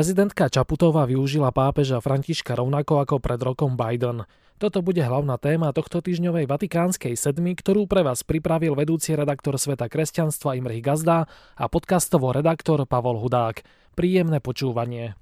Prezidentka Čaputová využila pápeža Františka rovnako ako pred rokom Biden. Toto bude hlavná téma tohto týždňovej Vatikánskej sedmy, ktorú pre vás pripravil vedúci redaktor Sveta kresťanstva Imrich Gazda a podcastovo redaktor Pavol Hudák. Príjemné počúvanie.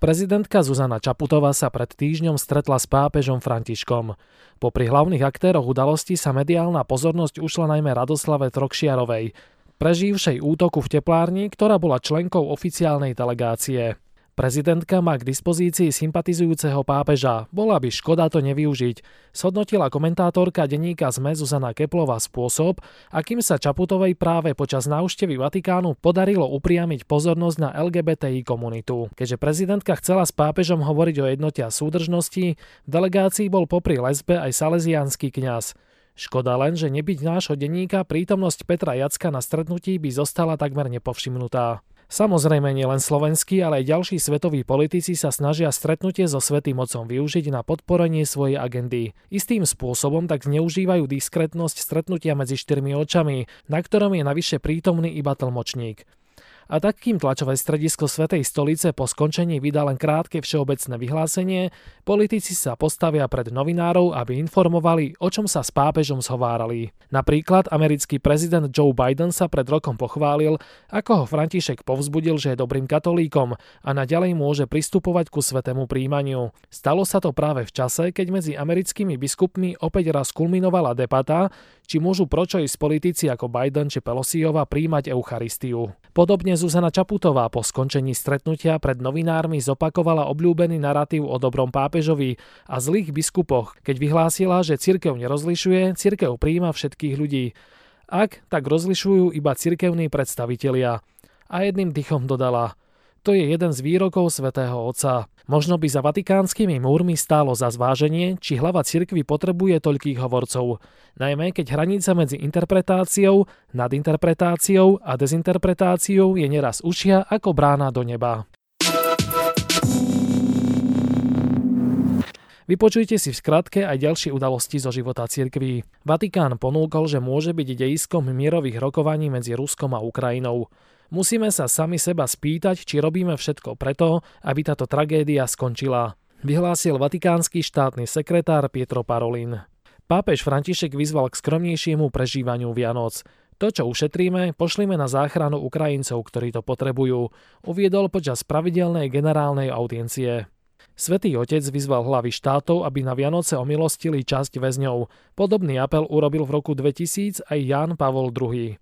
Prezidentka Zuzana Čaputová sa pred týždňom stretla s pápežom Františkom. Po pri hlavných aktéroch udalosti sa mediálna pozornosť ušla najmä Radoslave Trokšiarovej, prežívšej útoku v teplárni, ktorá bola členkou oficiálnej delegácie. Prezidentka má k dispozícii sympatizujúceho pápeža, bola by škoda to nevyužiť, shodnotila komentátorka denníka ZME Zuzana Keplová spôsob, akým sa Čaputovej práve počas návštevy Vatikánu podarilo upriamiť pozornosť na LGBTI komunitu. Keďže prezidentka chcela s pápežom hovoriť o jednote a súdržnosti, v delegácii bol popri lesbe aj salesiánsky kňaz. Škoda len, že nebyť nášho denníka prítomnosť Petra Jacka na stretnutí by zostala takmer nepovšimnutá. Samozrejme nielen slovenskí, ale aj ďalší svetoví politici sa snažia stretnutie so Svetým Otcom využiť na podporenie svojej agendy. Istým spôsobom tak zneužívajú diskretnosť stretnutia medzi štyrmi očami, na ktorom je navyše prítomný iba tlmočník a takým tlačové stredisko Svetej stolice po skončení vydá len krátke všeobecné vyhlásenie, politici sa postavia pred novinárov, aby informovali, o čom sa s pápežom zhovárali. Napríklad americký prezident Joe Biden sa pred rokom pochválil, ako ho František povzbudil, že je dobrým katolíkom a naďalej môže pristupovať ku svetému príjmaniu. Stalo sa to práve v čase, keď medzi americkými biskupmi opäť raz kulminovala debata, či môžu pročojsť politici ako Biden či Pelosiova príjmať Eucharistiu. Podobne Zuzana Čaputová po skončení stretnutia pred novinármi zopakovala obľúbený narratív o dobrom pápežovi a zlých biskupoch, keď vyhlásila, že cirkev nerozlišuje, cirkev príjma všetkých ľudí. Ak, tak rozlišujú iba cirkevní predstavitelia. A jedným dýchom dodala – to je jeden z výrokov svätého Otca. Možno by za vatikánskymi múrmi stálo za zváženie, či hlava cirkvy potrebuje toľkých hovorcov. Najmä keď hranica medzi interpretáciou, nadinterpretáciou a dezinterpretáciou je neraz ušia ako brána do neba. Vypočujte si v skratke aj ďalšie udalosti zo života cirkví. Vatikán ponúkol, že môže byť dejiskom mierových rokovaní medzi Ruskom a Ukrajinou. Musíme sa sami seba spýtať, či robíme všetko preto, aby táto tragédia skončila, vyhlásil vatikánsky štátny sekretár Pietro Parolin. Pápež František vyzval k skromnejšiemu prežívaniu Vianoc. To, čo ušetríme, pošlime na záchranu Ukrajincov, ktorí to potrebujú, uviedol počas pravidelnej generálnej audiencie. Svetý otec vyzval hlavy štátov, aby na Vianoce omilostili časť väzňov. Podobný apel urobil v roku 2000 aj Ján Pavol II.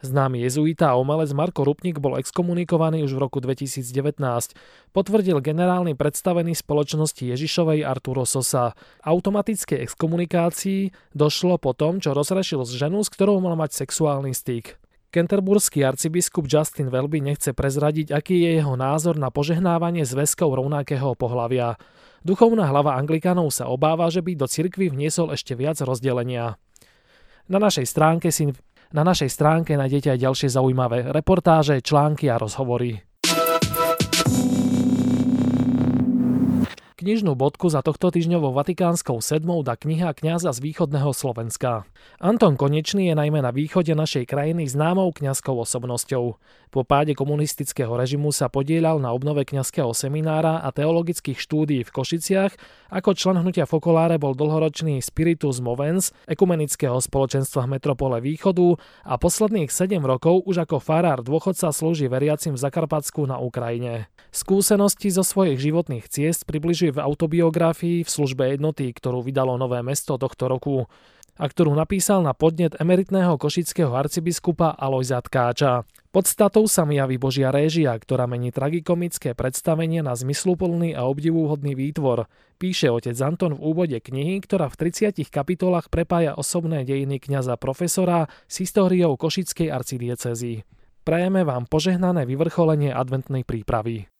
Známy jezuita a umelec Marko Rupnik bol exkomunikovaný už v roku 2019. Potvrdil generálny predstavený spoločnosti Ježišovej Arturo Sosa. Automatickej exkomunikácii došlo po tom, čo rozrešil s ženu, s ktorou mal mať sexuálny styk. Kenterburský arcibiskup Justin Welby nechce prezradiť, aký je jeho názor na požehnávanie zväzkov rovnakého pohlavia. Duchovná hlava Anglikánov sa obáva, že by do cirkvy vniesol ešte viac rozdelenia. Na našej stránke si na našej stránke nájdete aj ďalšie zaujímavé reportáže, články a rozhovory. Knižnú bodku za tohto týždňovou Vatikánskou sedmou dá kniha kňaza z východného Slovenska. Anton Konečný je najmä na východe našej krajiny známou kňazskou osobnosťou. Po páde komunistického režimu sa podielal na obnove kňazského seminára a teologických štúdií v Košiciach. Ako člen hnutia Fokoláre bol dlhoročný Spiritus Movens ekumenického spoločenstva Metropole Východu a posledných 7 rokov už ako farár dôchodca slúži veriacim v Zakarpatsku na Ukrajine. Skúsenosti zo svojich životných ciest približuje v autobiografii v službe jednoty, ktorú vydalo Nové mesto tohto roku a ktorú napísal na podnet emeritného košického arcibiskupa Alojza Tkáča. Podstatou sa mi javí Božia réžia, ktorá mení tragikomické predstavenie na zmysluplný a obdivúhodný výtvor, píše otec Anton v úvode knihy, ktorá v 30 kapitolách prepája osobné dejiny kňaza profesora s históriou Košickej arcidiecezy. Prajeme vám požehnané vyvrcholenie adventnej prípravy.